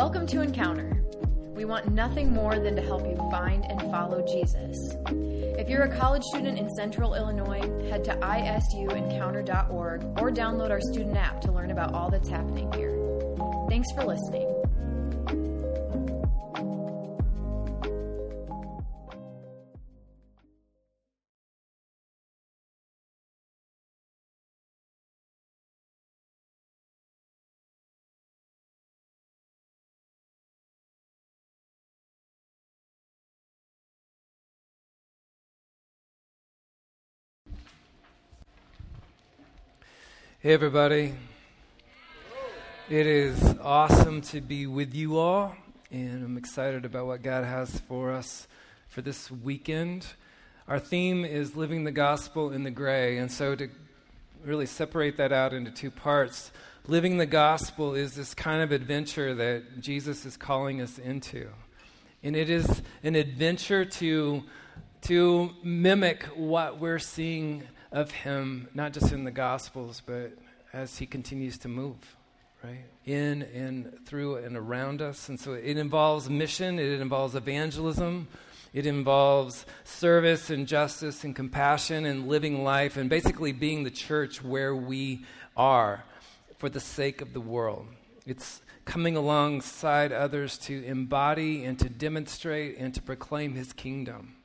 Welcome to Encounter. We want nothing more than to help you find and follow Jesus. If you're a college student in central Illinois, head to isuencounter.org or download our student app to learn about all that's happening here. Thanks for listening. Hey, everybody. It is awesome to be with you all, and I'm excited about what God has for us for this weekend. Our theme is living the gospel in the gray, and so to really separate that out into two parts, living the gospel is this kind of adventure that Jesus is calling us into. And it is an adventure to, to mimic what we're seeing of him, not just in the Gospels, but as he continues to move, right? In and through and around us. And so it involves mission, it involves evangelism, it involves service and justice and compassion and living life and basically being the church where we are for the sake of the world. It's coming alongside others to embody and to demonstrate and to proclaim his kingdom.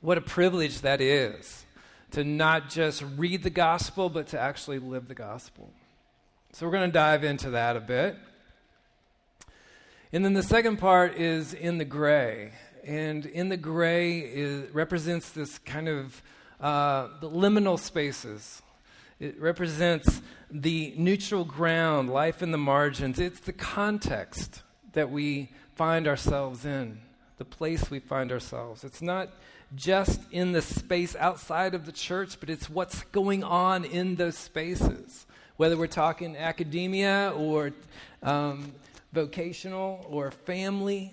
What a privilege that is to not just read the gospel, but to actually live the gospel. So we're going to dive into that a bit. And then the second part is in the gray. And in the gray is, represents this kind of uh, the liminal spaces. It represents the neutral ground, life in the margins. It's the context that we find ourselves in, the place we find ourselves. It's not just in the space outside of the church, but it's what's going on in those spaces. Whether we're talking academia or um, vocational or family,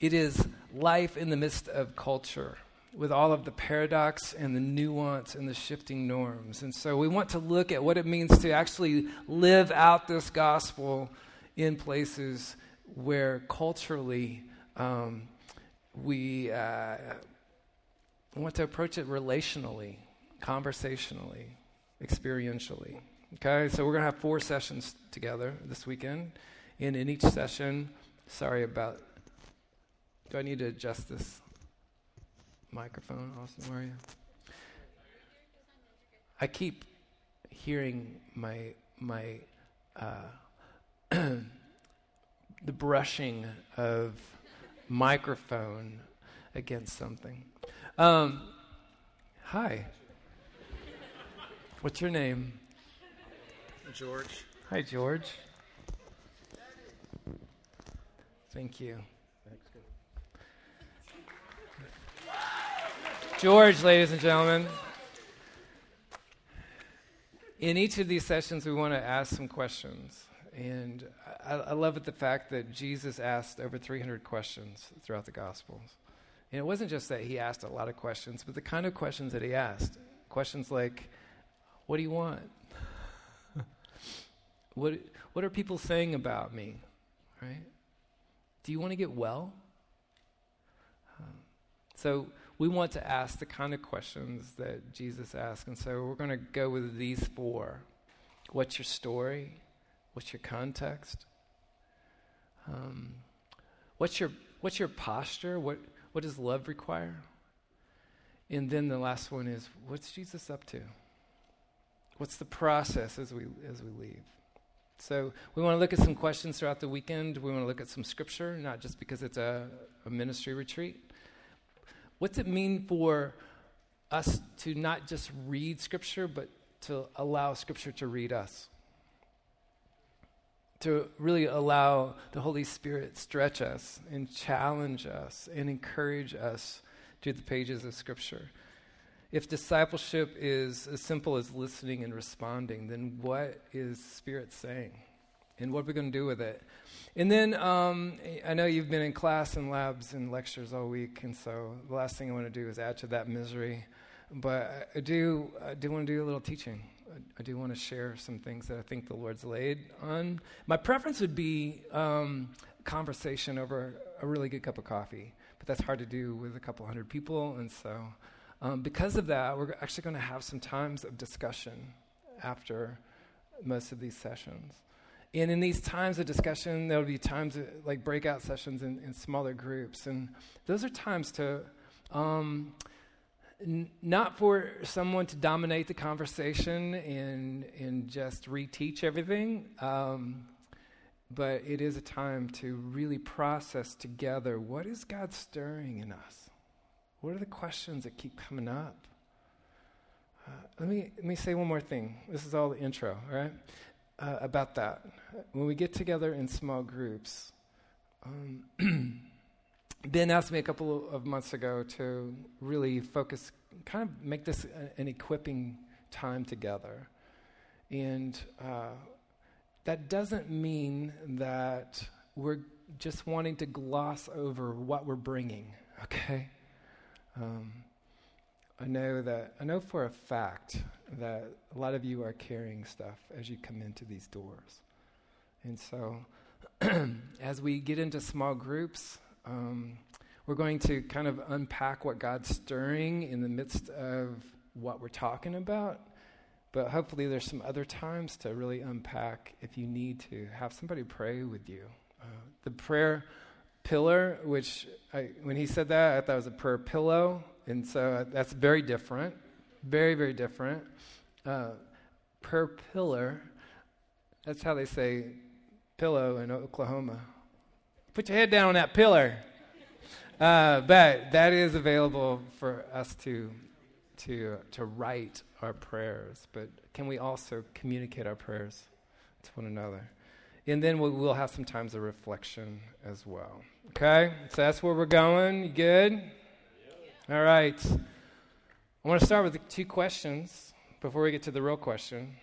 it is life in the midst of culture with all of the paradox and the nuance and the shifting norms. And so we want to look at what it means to actually live out this gospel in places where culturally um, we. Uh, I want to approach it relationally, conversationally, experientially. Okay, so we're going to have four sessions together this weekend. And in each session, sorry about, do I need to adjust this microphone, Austin? Are you? I keep hearing my, my, uh, the brushing of microphone against something. Um, hi. What's your name? George. Hi, George. Thank you. George, ladies and gentlemen. In each of these sessions, we want to ask some questions. And I, I love it the fact that Jesus asked over 300 questions throughout the Gospels. And it wasn't just that he asked a lot of questions, but the kind of questions that he asked. Questions like, What do you want? what, what are people saying about me? Right? Do you want to get well? Um, so we want to ask the kind of questions that Jesus asked. And so we're going to go with these four What's your story? What's your context? Um, what's your what's your posture? What what does love require? And then the last one is what's Jesus up to? What's the process as we as we leave? So we want to look at some questions throughout the weekend. We want to look at some scripture, not just because it's a, a ministry retreat. What's it mean for us to not just read scripture, but to allow scripture to read us? To really allow the Holy Spirit stretch us and challenge us and encourage us through the pages of Scripture. If discipleship is as simple as listening and responding, then what is Spirit saying? And what are we going to do with it? And then um, I know you've been in class and labs and lectures all week, and so the last thing I want to do is add to that misery. But I do, I do want to do a little teaching. I do want to share some things that I think the Lord's laid on. My preference would be um, conversation over a really good cup of coffee, but that's hard to do with a couple hundred people. And so, um, because of that, we're actually going to have some times of discussion after most of these sessions. And in these times of discussion, there'll be times of, like breakout sessions in, in, smaller groups. And those are times to, um, not for someone to dominate the conversation and, and just reteach everything, um, but it is a time to really process together what is God stirring in us? What are the questions that keep coming up? Uh, let, me, let me say one more thing. This is all the intro, right? Uh, about that. When we get together in small groups, um, Ben asked me a couple of months ago to really focus, kind of make this an equipping time together. And uh, that doesn't mean that we're just wanting to gloss over what we're bringing, okay? Um, I know that I know for a fact that a lot of you are carrying stuff as you come into these doors, and so as we get into small groups, um, we're going to kind of unpack what God's stirring in the midst of what we're talking about. But hopefully, there's some other times to really unpack if you need to have somebody pray with you. Uh, the prayer pillar, which I, when he said that, I thought it was a prayer pillow. And so that's very different. Very, very different. Uh, prayer pillar, that's how they say pillow in Oklahoma. Put your head down on that pillar. Uh, but that is available for us to, to, to write our prayers. But can we also communicate our prayers to one another? And then we'll, have some times of reflection as well. Okay? So that's where we're going. You good? All right. I want to start with two questions before we get to the real question.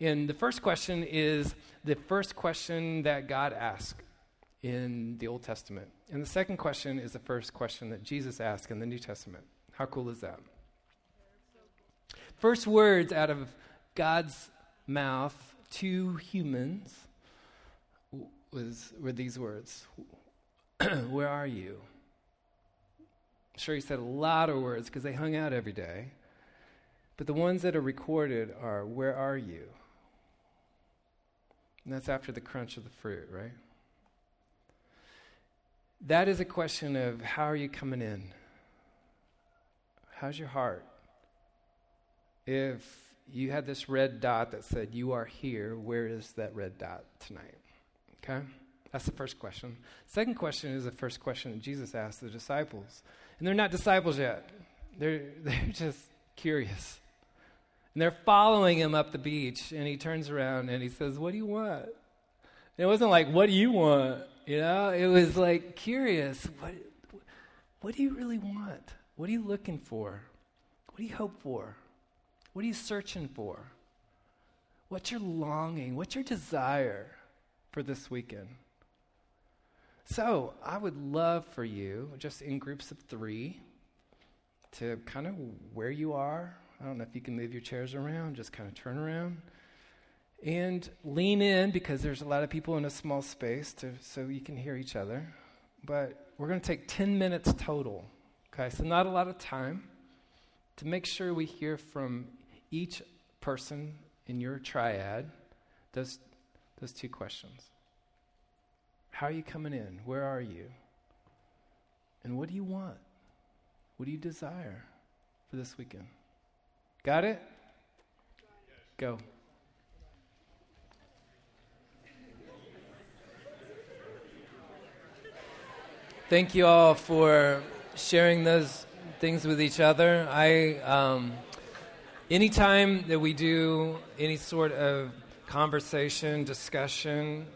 And the first question is the first question that God asked in the Old Testament. And the second question is the first question that Jesus asked in the New Testament. How cool is that? First words out of God's mouth to humans was, were these words Where are you? I'm sure he said a lot of words because they hung out every day. But the ones that are recorded are Where are you? And that's after the crunch of the fruit, right? That is a question of how are you coming in? How's your heart? If you had this red dot that said, You are here, where is that red dot tonight? Okay? That's the first question. Second question is the first question that Jesus asked the disciples. And they're not disciples yet, they're, they're just curious. And they're following him up the beach, and he turns around and he says, What do you want? And it wasn't like, What do you want? You know, it was like curious. What, what do you really want? What are you looking for? What do you hope for? What are you searching for? What's your longing? What's your desire for this weekend? So, I would love for you, just in groups of three, to kind of where you are. I don't know if you can move your chairs around, just kind of turn around and lean in because there's a lot of people in a small space to, so you can hear each other. But we're going to take 10 minutes total. Okay, so not a lot of time to make sure we hear from each person in your triad those, those two questions. How are you coming in? Where are you? And what do you want? What do you desire for this weekend? Got it? Go. Thank you all for sharing those things with each other. I, um, anytime that we do any sort of conversation, discussion,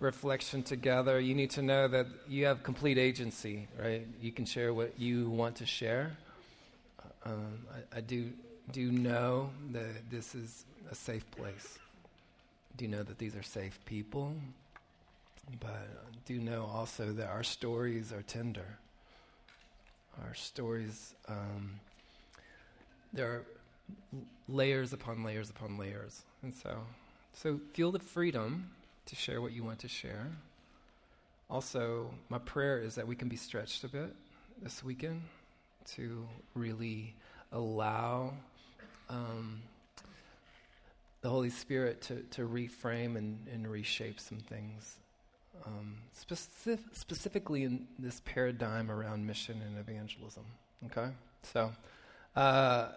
reflection together, you need to know that you have complete agency, right? You can share what you want to share. Um, I, I, do do know that this is a safe place. Do know that these are safe people. But do know also that our stories are tender. Our stories, um, there are layers upon layers upon layers. And so, so feel the freedom to share what you want to share. also, my prayer is that we can be stretched a bit this weekend to really allow um, the Holy Spirit to, to reframe and, and reshape some things, um, specific, specifically in this paradigm around mission and evangelism. Okay? So, uh,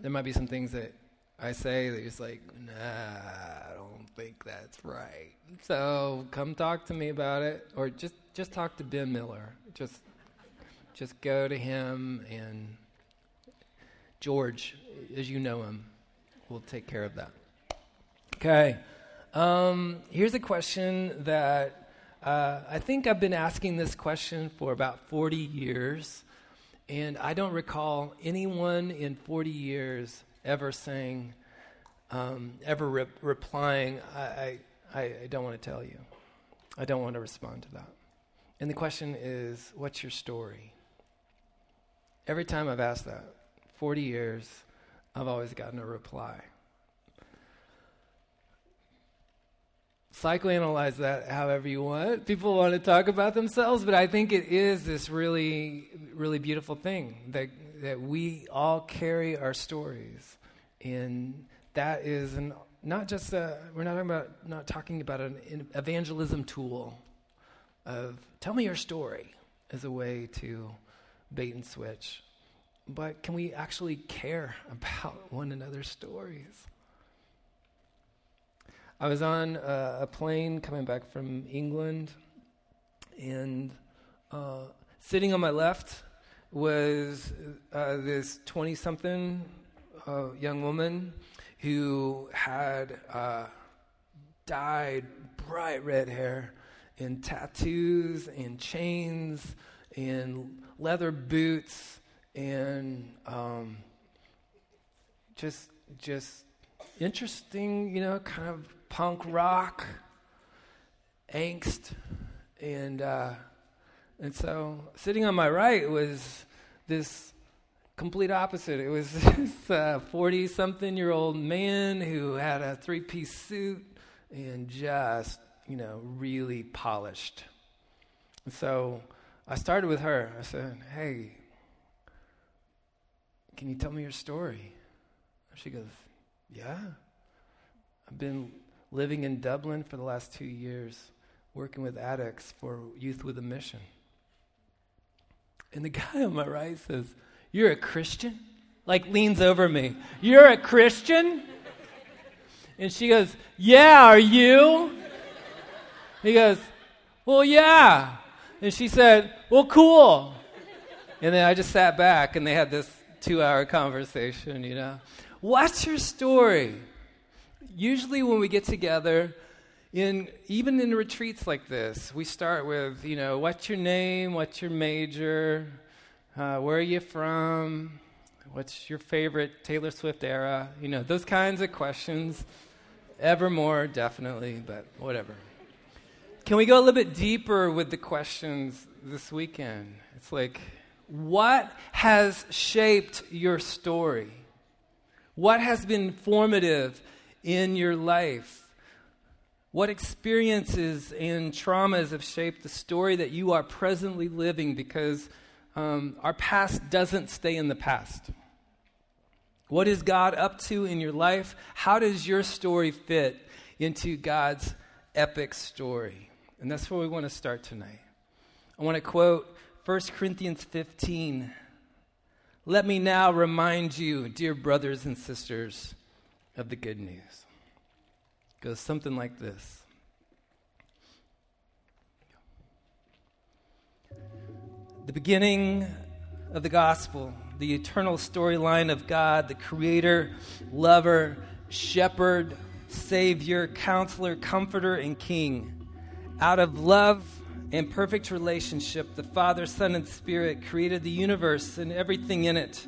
there might be some things that I say that he's like, nah, I don't think that's right. So come talk to me about it, or just just talk to Ben Miller. Just just go to him and George, as you know him, will take care of that. Okay. Um, here's a question that uh, I think I've been asking this question for about 40 years, and I don't recall anyone in 40 years ever saying, um, ever re- replying, I, I, I don't want to tell you. I don't want to respond to that. And the question is, what's your story? Every time I've asked that, 40 years, I've always gotten a reply. Psychoanalyze that however you want. People want to talk about themselves, but I think it is this really, really beautiful thing that, that we all carry our stories. And that is an, not just a, we're not talking about, not talking about an evangelism tool of tell me your story as a way to bait and switch. But can we actually care about one another's stories? I was on uh, a plane coming back from England, and uh, sitting on my left was uh, this 20 something uh, young woman who had uh, dyed bright red hair and tattoos and chains and leather boots and um, just just interesting, you know, kind of punk rock angst, and uh, and so sitting on my right was this complete opposite. It was this forty-something uh, year old man who had a three-piece suit and just you know really polished. And so I started with her. I said, "Hey." Can you tell me your story? She goes, Yeah. I've been living in Dublin for the last two years, working with addicts for Youth with a Mission. And the guy on my right says, You're a Christian? Like leans over me, You're a Christian? And she goes, Yeah, are you? He goes, Well, yeah. And she said, Well, cool. And then I just sat back and they had this two hour conversation, you know. What's your story? Usually, when we get together, in even in retreats like this, we start with, you know, what's your name? What's your major? Uh, where are you from? What's your favorite Taylor Swift era? You know, those kinds of questions. Evermore, definitely, but whatever. Can we go a little bit deeper with the questions this weekend? It's like, what has shaped your story? What has been formative in your life? What experiences and traumas have shaped the story that you are presently living? Because um, our past doesn't stay in the past. What is God up to in your life? How does your story fit into God's epic story? And that's where we want to start tonight. I want to quote 1 Corinthians 15. Let me now remind you, dear brothers and sisters, of the good news. It goes something like this. The beginning of the gospel, the eternal storyline of God, the creator, lover, shepherd, savior, counselor, comforter, and king. Out of love, and perfect relationship, the Father, Son, and Spirit created the universe and everything in it.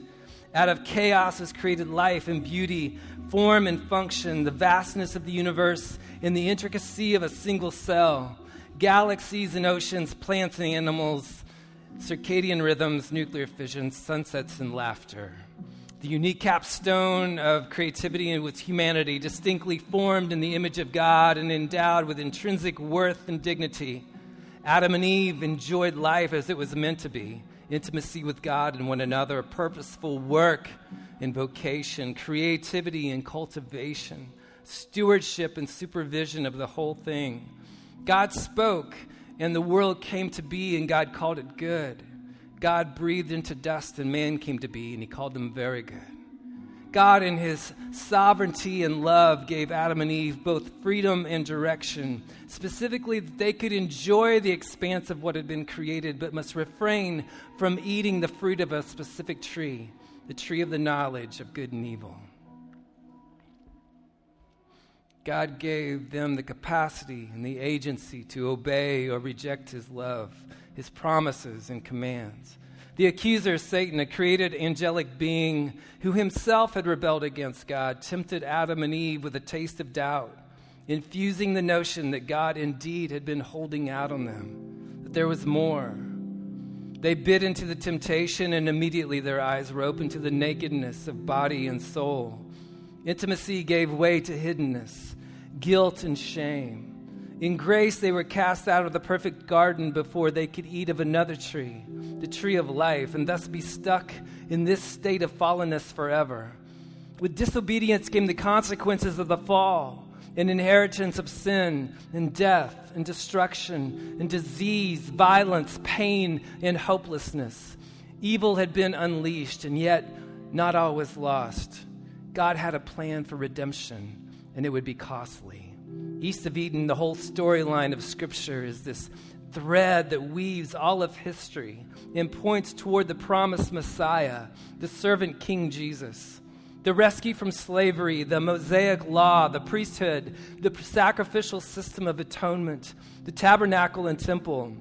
Out of chaos was created life and beauty, form and function, the vastness of the universe in the intricacy of a single cell, galaxies and oceans, plants and animals, circadian rhythms, nuclear fission, sunsets and laughter. The unique capstone of creativity and with humanity, distinctly formed in the image of God and endowed with intrinsic worth and dignity. Adam and Eve enjoyed life as it was meant to be intimacy with God and one another, purposeful work and vocation, creativity and cultivation, stewardship and supervision of the whole thing. God spoke, and the world came to be, and God called it good. God breathed into dust, and man came to be, and he called them very good. God, in his sovereignty and love, gave Adam and Eve both freedom and direction, specifically that they could enjoy the expanse of what had been created, but must refrain from eating the fruit of a specific tree, the tree of the knowledge of good and evil. God gave them the capacity and the agency to obey or reject his love, his promises and commands. The accuser, Satan, a created angelic being who himself had rebelled against God, tempted Adam and Eve with a taste of doubt, infusing the notion that God indeed had been holding out on them, that there was more. They bit into the temptation, and immediately their eyes were opened to the nakedness of body and soul. Intimacy gave way to hiddenness, guilt, and shame. In grace, they were cast out of the perfect garden before they could eat of another tree, the tree of life, and thus be stuck in this state of fallenness forever. With disobedience came the consequences of the fall an inheritance of sin and death and destruction and disease, violence, pain, and hopelessness. Evil had been unleashed, and yet not all was lost. God had a plan for redemption, and it would be costly. East of Eden, the whole storyline of Scripture is this thread that weaves all of history and points toward the promised Messiah, the servant King Jesus. The rescue from slavery, the Mosaic law, the priesthood, the sacrificial system of atonement, the tabernacle and temple,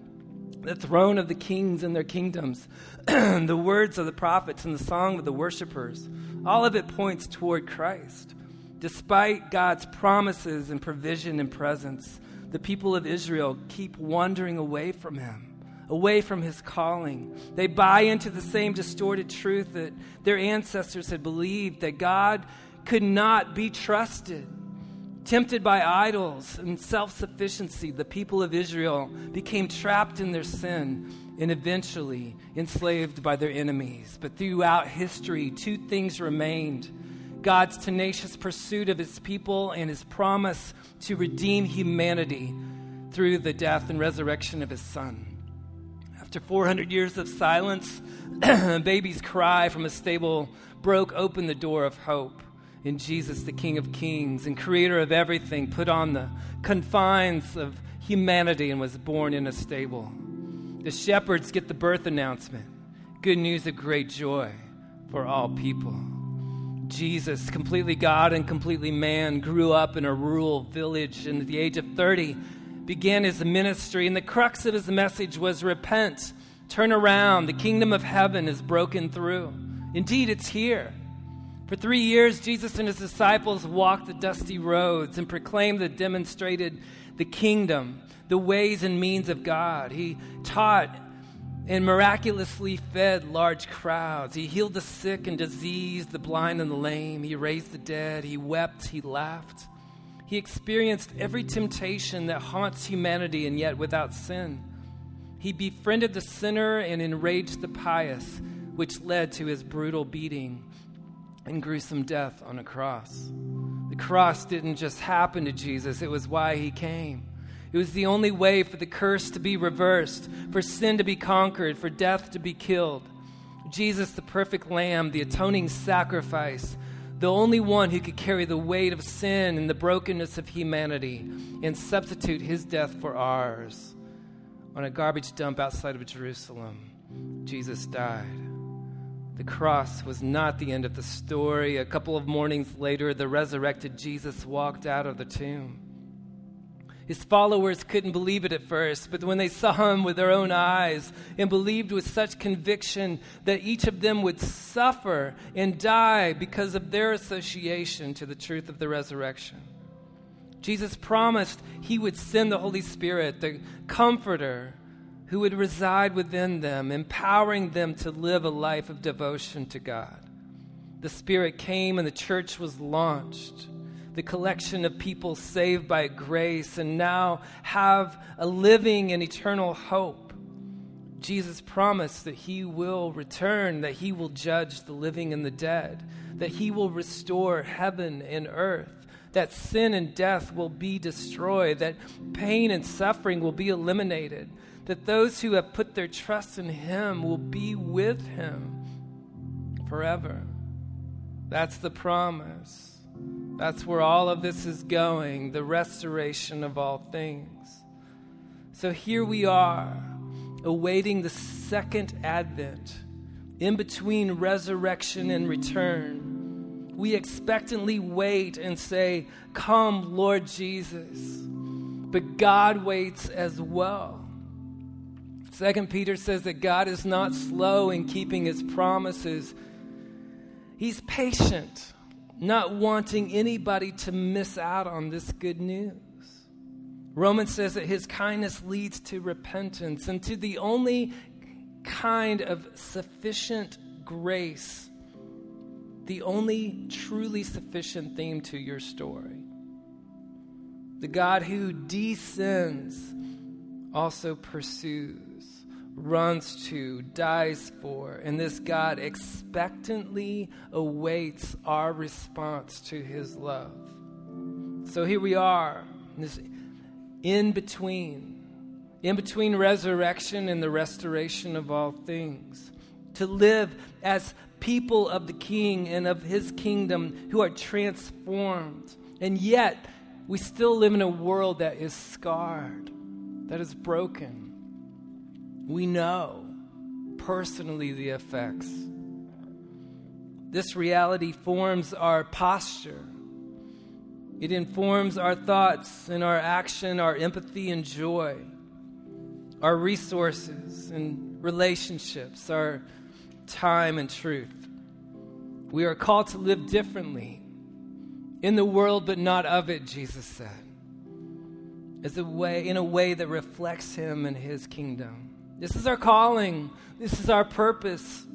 the throne of the kings and their kingdoms, the words of the prophets and the song of the worshipers. All of it points toward Christ. Despite God's promises and provision and presence, the people of Israel keep wandering away from Him, away from His calling. They buy into the same distorted truth that their ancestors had believed that God could not be trusted. Tempted by idols and self sufficiency, the people of Israel became trapped in their sin and eventually enslaved by their enemies. But throughout history, two things remained God's tenacious pursuit of his people and his promise to redeem humanity through the death and resurrection of his son. After 400 years of silence, a baby's cry from a stable broke open the door of hope. In Jesus, the King of Kings and Creator of everything, put on the confines of humanity and was born in a stable. The shepherds get the birth announcement. Good news of great joy for all people. Jesus, completely God and completely man, grew up in a rural village and at the age of 30 began his ministry. And the crux of his message was repent, turn around. The kingdom of heaven is broken through. Indeed, it's here. For three years, Jesus and his disciples walked the dusty roads and proclaimed and demonstrated the kingdom, the ways and means of God. He taught and miraculously fed large crowds. He healed the sick and diseased, the blind and the lame. He raised the dead. He wept. He laughed. He experienced every temptation that haunts humanity and yet without sin. He befriended the sinner and enraged the pious, which led to his brutal beating and gruesome death on a cross. The cross didn't just happen to Jesus, it was why he came. It was the only way for the curse to be reversed, for sin to be conquered, for death to be killed. Jesus, the perfect lamb, the atoning sacrifice, the only one who could carry the weight of sin and the brokenness of humanity and substitute his death for ours. On a garbage dump outside of Jerusalem, Jesus died. The cross was not the end of the story. A couple of mornings later, the resurrected Jesus walked out of the tomb. His followers couldn't believe it at first, but when they saw him with their own eyes and believed with such conviction that each of them would suffer and die because of their association to the truth of the resurrection. Jesus promised he would send the Holy Spirit, the Comforter, who would reside within them, empowering them to live a life of devotion to God. The Spirit came and the church was launched. The collection of people saved by grace and now have a living and eternal hope. Jesus promised that he will return, that he will judge the living and the dead, that he will restore heaven and earth, that sin and death will be destroyed, that pain and suffering will be eliminated, that those who have put their trust in him will be with him forever. That's the promise. That's where all of this is going the restoration of all things. So here we are, awaiting the second advent, in between resurrection and return. We expectantly wait and say, Come, Lord Jesus. But God waits as well. Second Peter says that God is not slow in keeping his promises. He's patient not wanting anybody to miss out on this good news. Romans says that his kindness leads to repentance and to the only kind of sufficient grace, the only truly sufficient theme to your story. The God who descends also pursues runs to, dies for, and this God expectantly awaits our response to his love. So here we are, this in between, in between resurrection and the restoration of all things, to live as people of the King and of his kingdom who are transformed. And yet, we still live in a world that is scarred, that is broken we know personally the effects. This reality forms our posture. It informs our thoughts and our action, our empathy and joy, our resources and relationships, our time and truth. We are called to live differently in the world, but not of it, Jesus said, as a way, in a way that reflects Him and His kingdom. This is our calling. This is our purpose.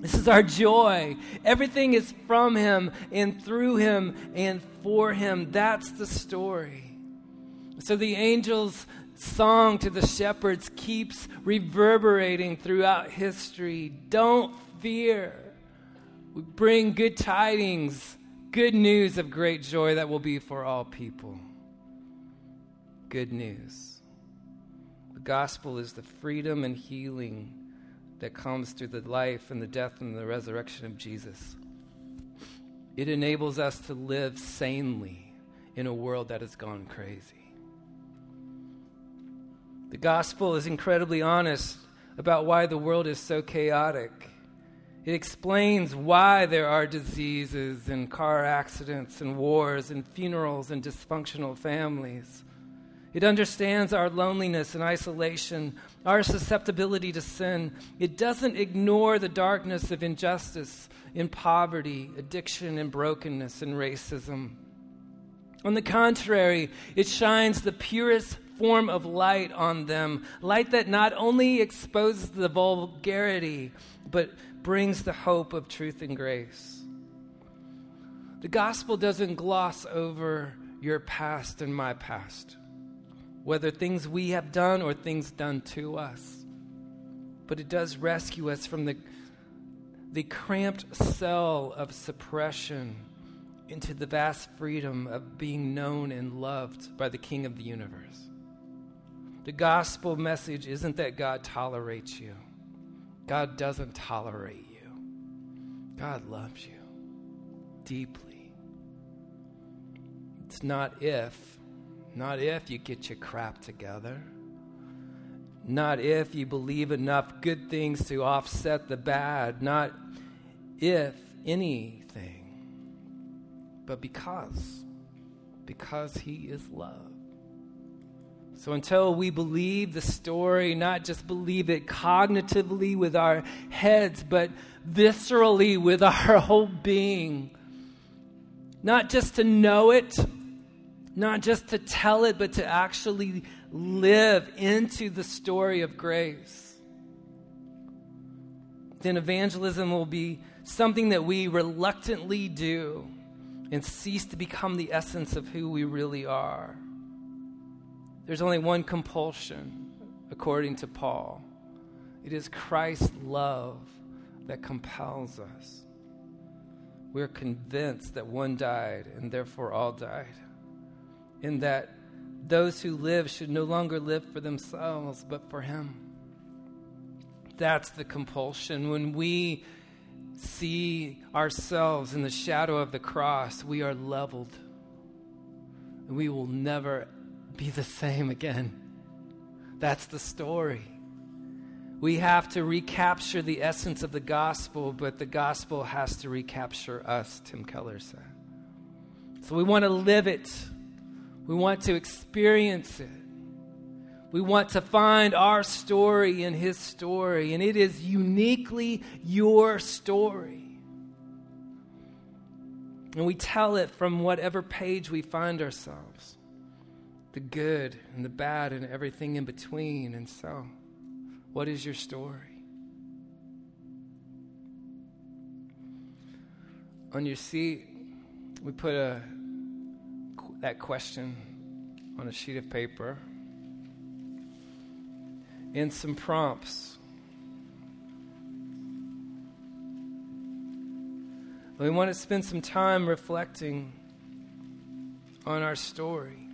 This is our joy. Everything is from Him and through Him and for Him. That's the story. So the angel's song to the shepherds keeps reverberating throughout history. Don't fear. We bring good tidings, good news of great joy that will be for all people. Good news. The gospel is the freedom and healing that comes through the life and the death and the resurrection of Jesus. It enables us to live sanely in a world that has gone crazy. The gospel is incredibly honest about why the world is so chaotic. It explains why there are diseases and car accidents and wars and funerals and dysfunctional families. It understands our loneliness and isolation, our susceptibility to sin. It doesn't ignore the darkness of injustice in poverty, addiction, and brokenness and racism. On the contrary, it shines the purest form of light on them, light that not only exposes the vulgarity, but brings the hope of truth and grace. The gospel doesn't gloss over your past and my past whether things we have done or things done to us. But it does rescue us from the, the cramped cell of suppression into the vast freedom of being known and loved by the King of the universe. The gospel message isn't that God tolerates you, God doesn't tolerate you. God loves you deeply. It's not if, not if you get your crap together. Not if you believe enough good things to offset the bad. Not if anything. But because. Because He is love. So until we believe the story, not just believe it cognitively with our heads, but viscerally with our whole being, not just to know it not just to tell it, but to actually live into the story of grace. Then evangelism will be something that we reluctantly do and cease to become the essence of who we really are. There's only one compulsion, according to Paul it is Christ's love that compels us. We're convinced that one died and therefore all died, and that those who live should no longer live for themselves but for Him. That's the compulsion. When we see ourselves in the shadow of the cross, we are leveled. And we will never be the same again. That's the story. We have to recapture the essence of the gospel, but the gospel has to recapture us, Tim Keller said. So we want to live it, we want to experience it. We want to find our story in His story, and it is uniquely your story. And we tell it from whatever page we find ourselves the good and the bad and everything in between. And so, what is your story? On your seat, we put a, that question on a sheet of paper and some prompts. We want to spend some time reflecting on our story.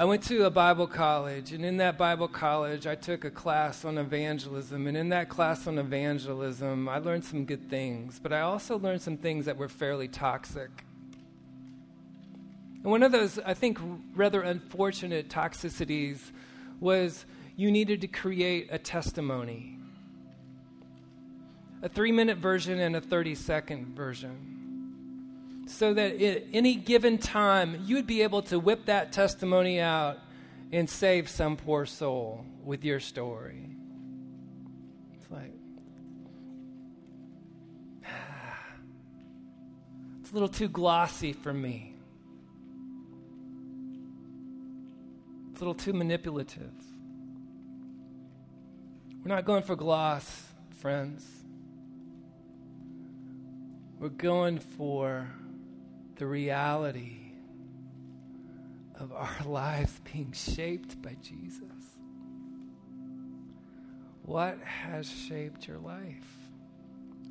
I went to a Bible college, and in that Bible college, I took a class on evangelism. And in that class on evangelism, I learned some good things, but I also learned some things that were fairly toxic. And one of those, I think, rather unfortunate toxicities was you needed to create a testimony a three minute version and a 30 second version. So that at any given time, you would be able to whip that testimony out and save some poor soul with your story. It's like, it's a little too glossy for me. It's a little too manipulative. We're not going for gloss, friends. We're going for the reality of our lives being shaped by Jesus. What has shaped your life?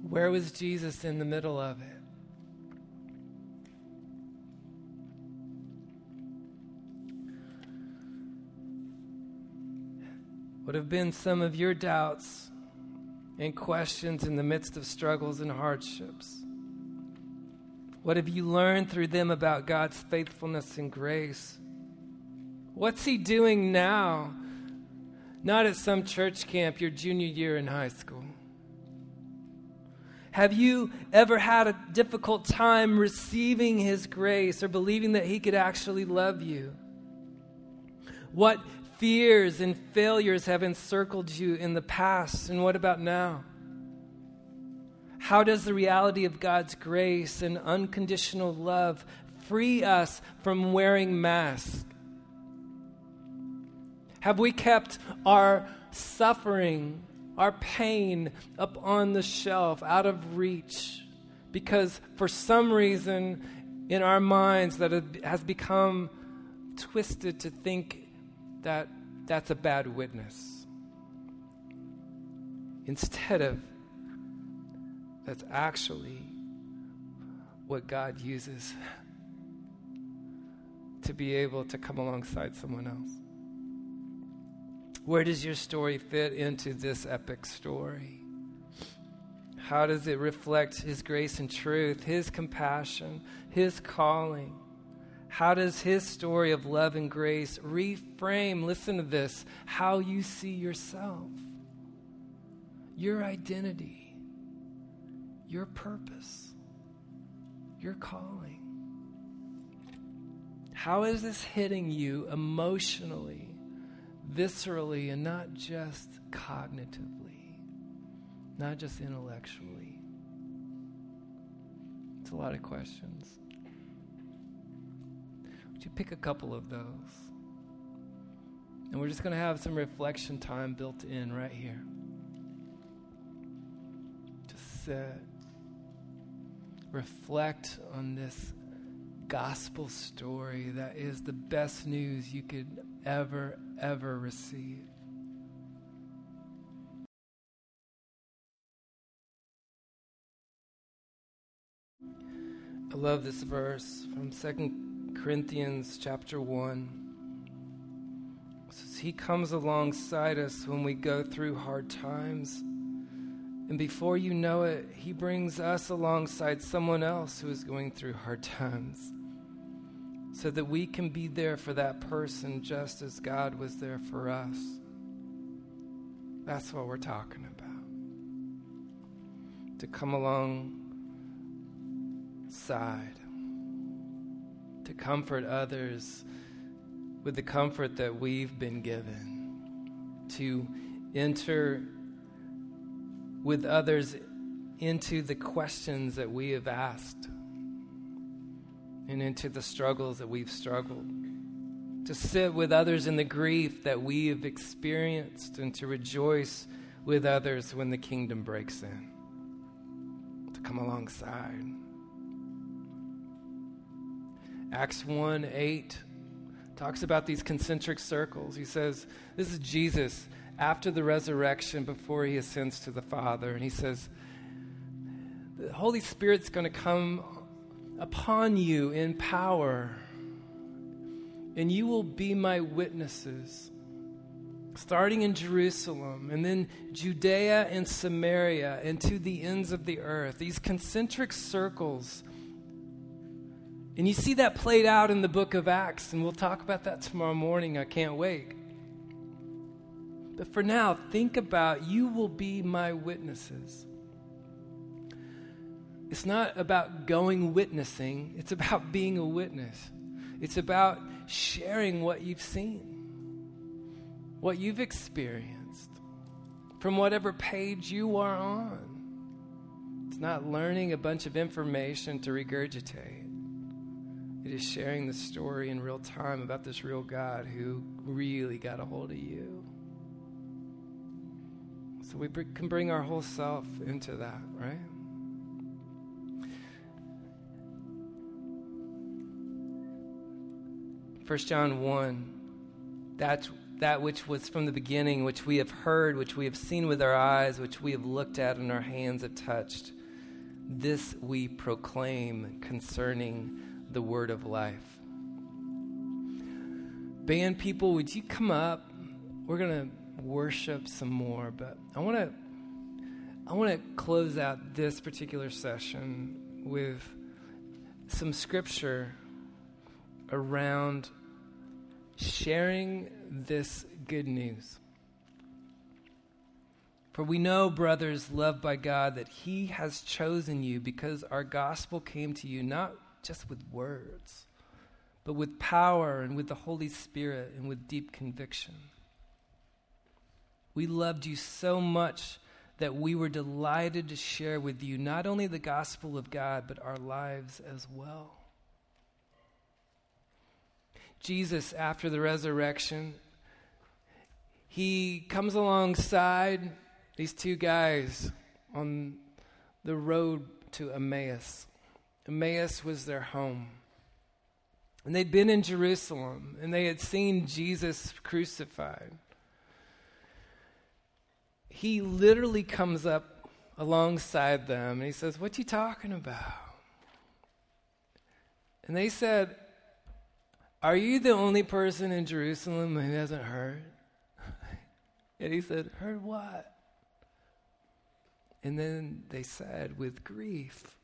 Where was Jesus in the middle of it? What have been some of your doubts and questions in the midst of struggles and hardships? What have you learned through them about God's faithfulness and grace? What's He doing now? Not at some church camp your junior year in high school. Have you ever had a difficult time receiving His grace or believing that He could actually love you? What fears and failures have encircled you in the past, and what about now? How does the reality of God's grace and unconditional love free us from wearing masks? Have we kept our suffering, our pain up on the shelf, out of reach? Because for some reason in our minds that has become twisted to think that that's a bad witness. Instead of that's actually what God uses to be able to come alongside someone else. Where does your story fit into this epic story? How does it reflect His grace and truth, His compassion, His calling? How does his story of love and grace reframe, listen to this, how you see yourself, your identity, your purpose, your calling? How is this hitting you emotionally, viscerally, and not just cognitively, not just intellectually? It's a lot of questions. Would you pick a couple of those? And we're just going to have some reflection time built in right here. that reflect on this gospel story that is the best news you could ever, ever receive. I love this verse from Second Corinthians chapter 1. It says, he comes alongside us when we go through hard times. And before you know it, He brings us alongside someone else who is going through hard times so that we can be there for that person just as God was there for us. That's what we're talking about. To come alongside, to comfort others with the comfort that we've been given, to enter with others into the questions that we have asked and into the struggles that we've struggled. To sit with others in the grief that we have experienced and to rejoice with others when the kingdom breaks in. To come alongside. Acts 1 8 talks about these concentric circles. He says, This is Jesus after the resurrection before he ascends to the Father. And he says, The Holy Spirit's going to come upon you in power, and you will be my witnesses, starting in Jerusalem, and then Judea and Samaria, and to the ends of the earth. These concentric circles. And you see that played out in the book of Acts, and we'll talk about that tomorrow morning. I can't wait. But for now, think about you will be my witnesses. It's not about going witnessing, it's about being a witness. It's about sharing what you've seen, what you've experienced, from whatever page you are on. It's not learning a bunch of information to regurgitate. It is sharing the story in real time about this real God who really got a hold of you. So we can bring our whole self into that, right? 1 John 1 that, that which was from the beginning, which we have heard, which we have seen with our eyes, which we have looked at and our hands have touched, this we proclaim concerning the word of life. Band people, would you come up? We're going to worship some more, but I want to I want to close out this particular session with some scripture around sharing this good news. For we know, brothers, loved by God, that He has chosen you because our gospel came to you not just with words, but with power and with the Holy Spirit and with deep conviction. We loved you so much that we were delighted to share with you not only the gospel of God, but our lives as well. Jesus, after the resurrection, he comes alongside these two guys on the road to Emmaus. Emmaus was their home. And they'd been in Jerusalem and they had seen Jesus crucified. He literally comes up alongside them and he says, What you talking about? And they said, are you the only person in Jerusalem who hasn't heard? and he said, Heard what? And then they said, with grief,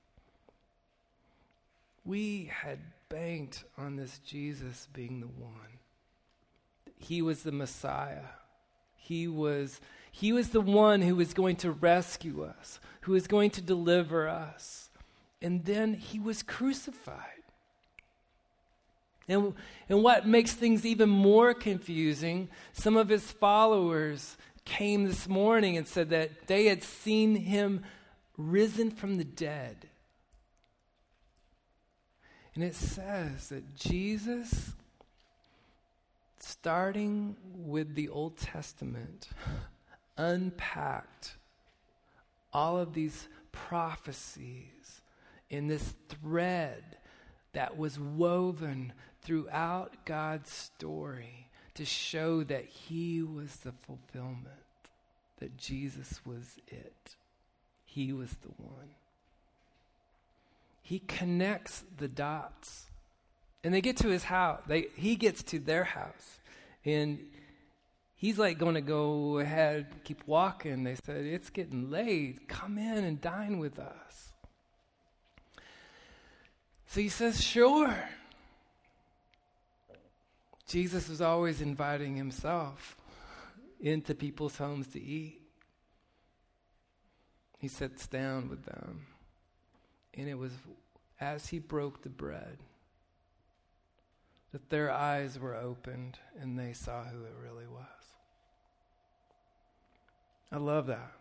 we had banked on this Jesus being the one. He was the Messiah. He was, he was the one who was going to rescue us, who was going to deliver us. And then he was crucified. And, and what makes things even more confusing, some of his followers came this morning and said that they had seen him risen from the dead. And it says that Jesus, starting with the Old Testament, unpacked all of these prophecies in this thread that was woven throughout God's story to show that He was the fulfillment, that Jesus was it. He was the one. He connects the dots. And they get to his house. They, he gets to their house. And he's like going to go ahead, keep walking. They said, It's getting late. Come in and dine with us. So he says, Sure. Jesus was always inviting himself into people's homes to eat. He sits down with them. And it was as he broke the bread that their eyes were opened and they saw who it really was. I love that.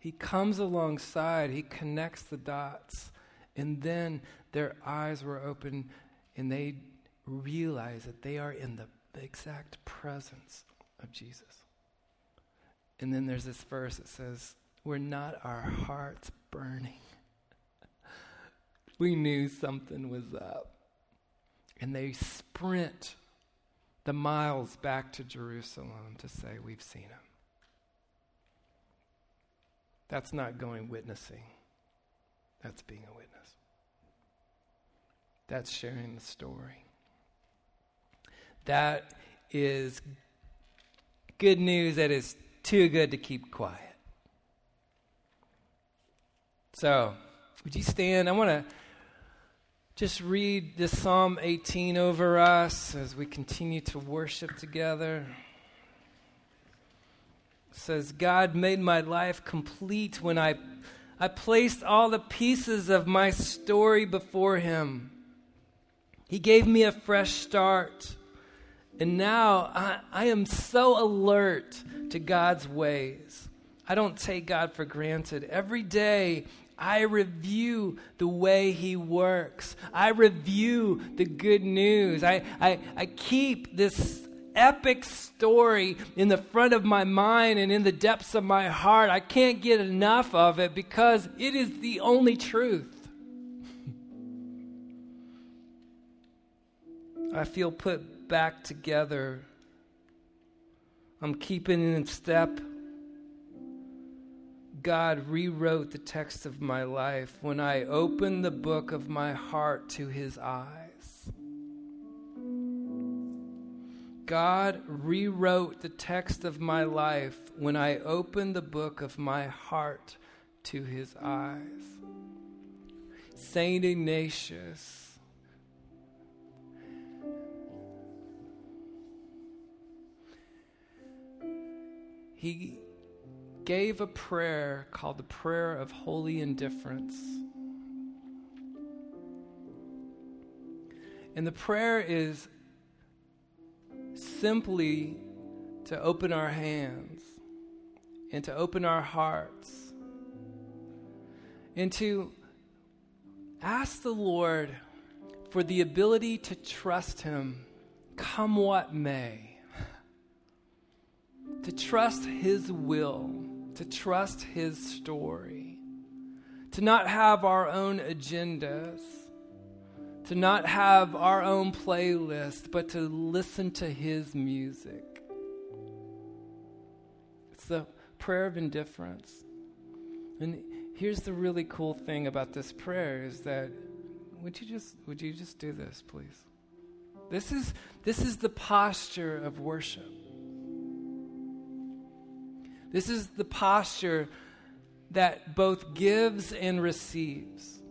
He comes alongside, he connects the dots, and then their eyes were open and they realize that they are in the, exact presence of Jesus. And then there's this verse that says, We're not our hearts burning. we knew something was up and they sprint the miles back to Jerusalem to say, We've seen him. That's not going witnessing, that's being a witness. That's sharing the story. That is good news that is too good to keep quiet. So, would you stand? I want to just read this Psalm 18 over us as we continue to worship together. Says, God made my life complete when I, I placed all the pieces of my story before Him. He gave me a fresh start. And now I, I am so alert to God's ways. I don't take God for granted. Every day, I review the way he works. I review the good news. I, I, I keep this epic story in the front of my mind and in the depths of my heart. I can't get enough of it because it is the only truth. I feel put back together. I'm keeping in step God rewrote the text of my life when I opened the book of my heart to his eyes. God rewrote the text of my life when I opened the book of my heart to his eyes. Saint Ignatius. He gave a prayer called the Prayer of Holy Indifference. And the prayer is simply to open our hands and to open our hearts and to ask the Lord for the ability to trust Him, come what may, to trust His will to trust His story, to not have our own agendas, to not have our own playlist, but to listen to His music. It's the prayer of indifference. And here's the really cool thing about this prayer is that would you just would you just do this please? This is this is the posture of worship. This is the posture that both gives and receives.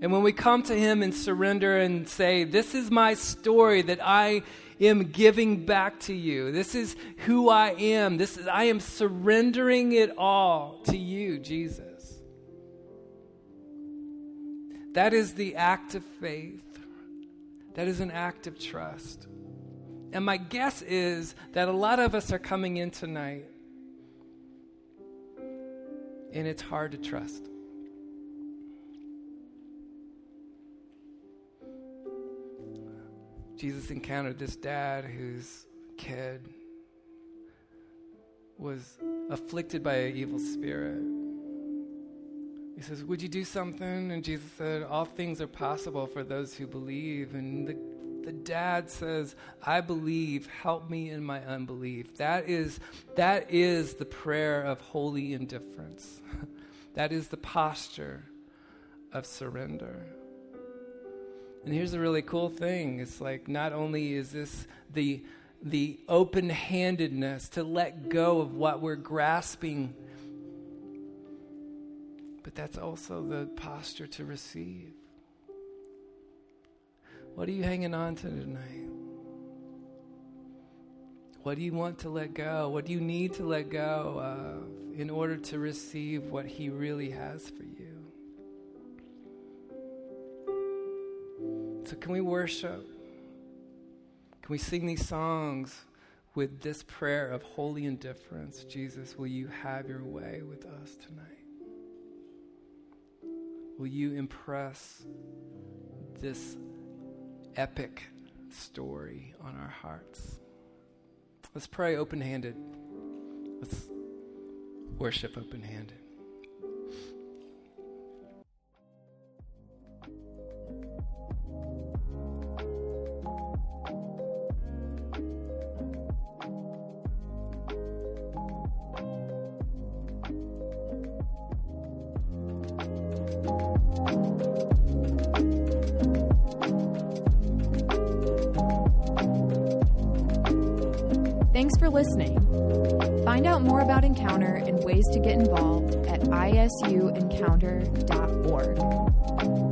And when we come to Him and surrender and say, This is my story that I am giving back to you. This is who I am. This is, I am surrendering it all to you, Jesus. That is the act of faith. That is an act of trust. And my guess is that a lot of us are coming in tonight and it's hard to trust. Jesus encountered this dad whose kid was afflicted by an evil spirit. He says, Would you do something? And Jesus said, All things are possible for those who believe. And the, the dad says, I believe, help me in my unbelief. That is, that is the prayer of holy indifference. that is the posture of surrender. And here's a really cool thing it's like, not only is this the, the open handedness to let go of what we're grasping but that's also the posture to receive. What are you hanging on to tonight? What do you want to let go? What do you need to let go of in order to receive what He really has for you? So, can we worship? Can we sing these songs with this prayer of holy indifference? Jesus, will you have your way with us tonight? Will you impress this epic story on our hearts? Let's pray open handed. Let's worship open handed. Ways to get involved at isuencounter.org.